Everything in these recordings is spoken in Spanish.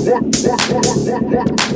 What, what, what,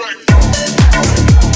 back.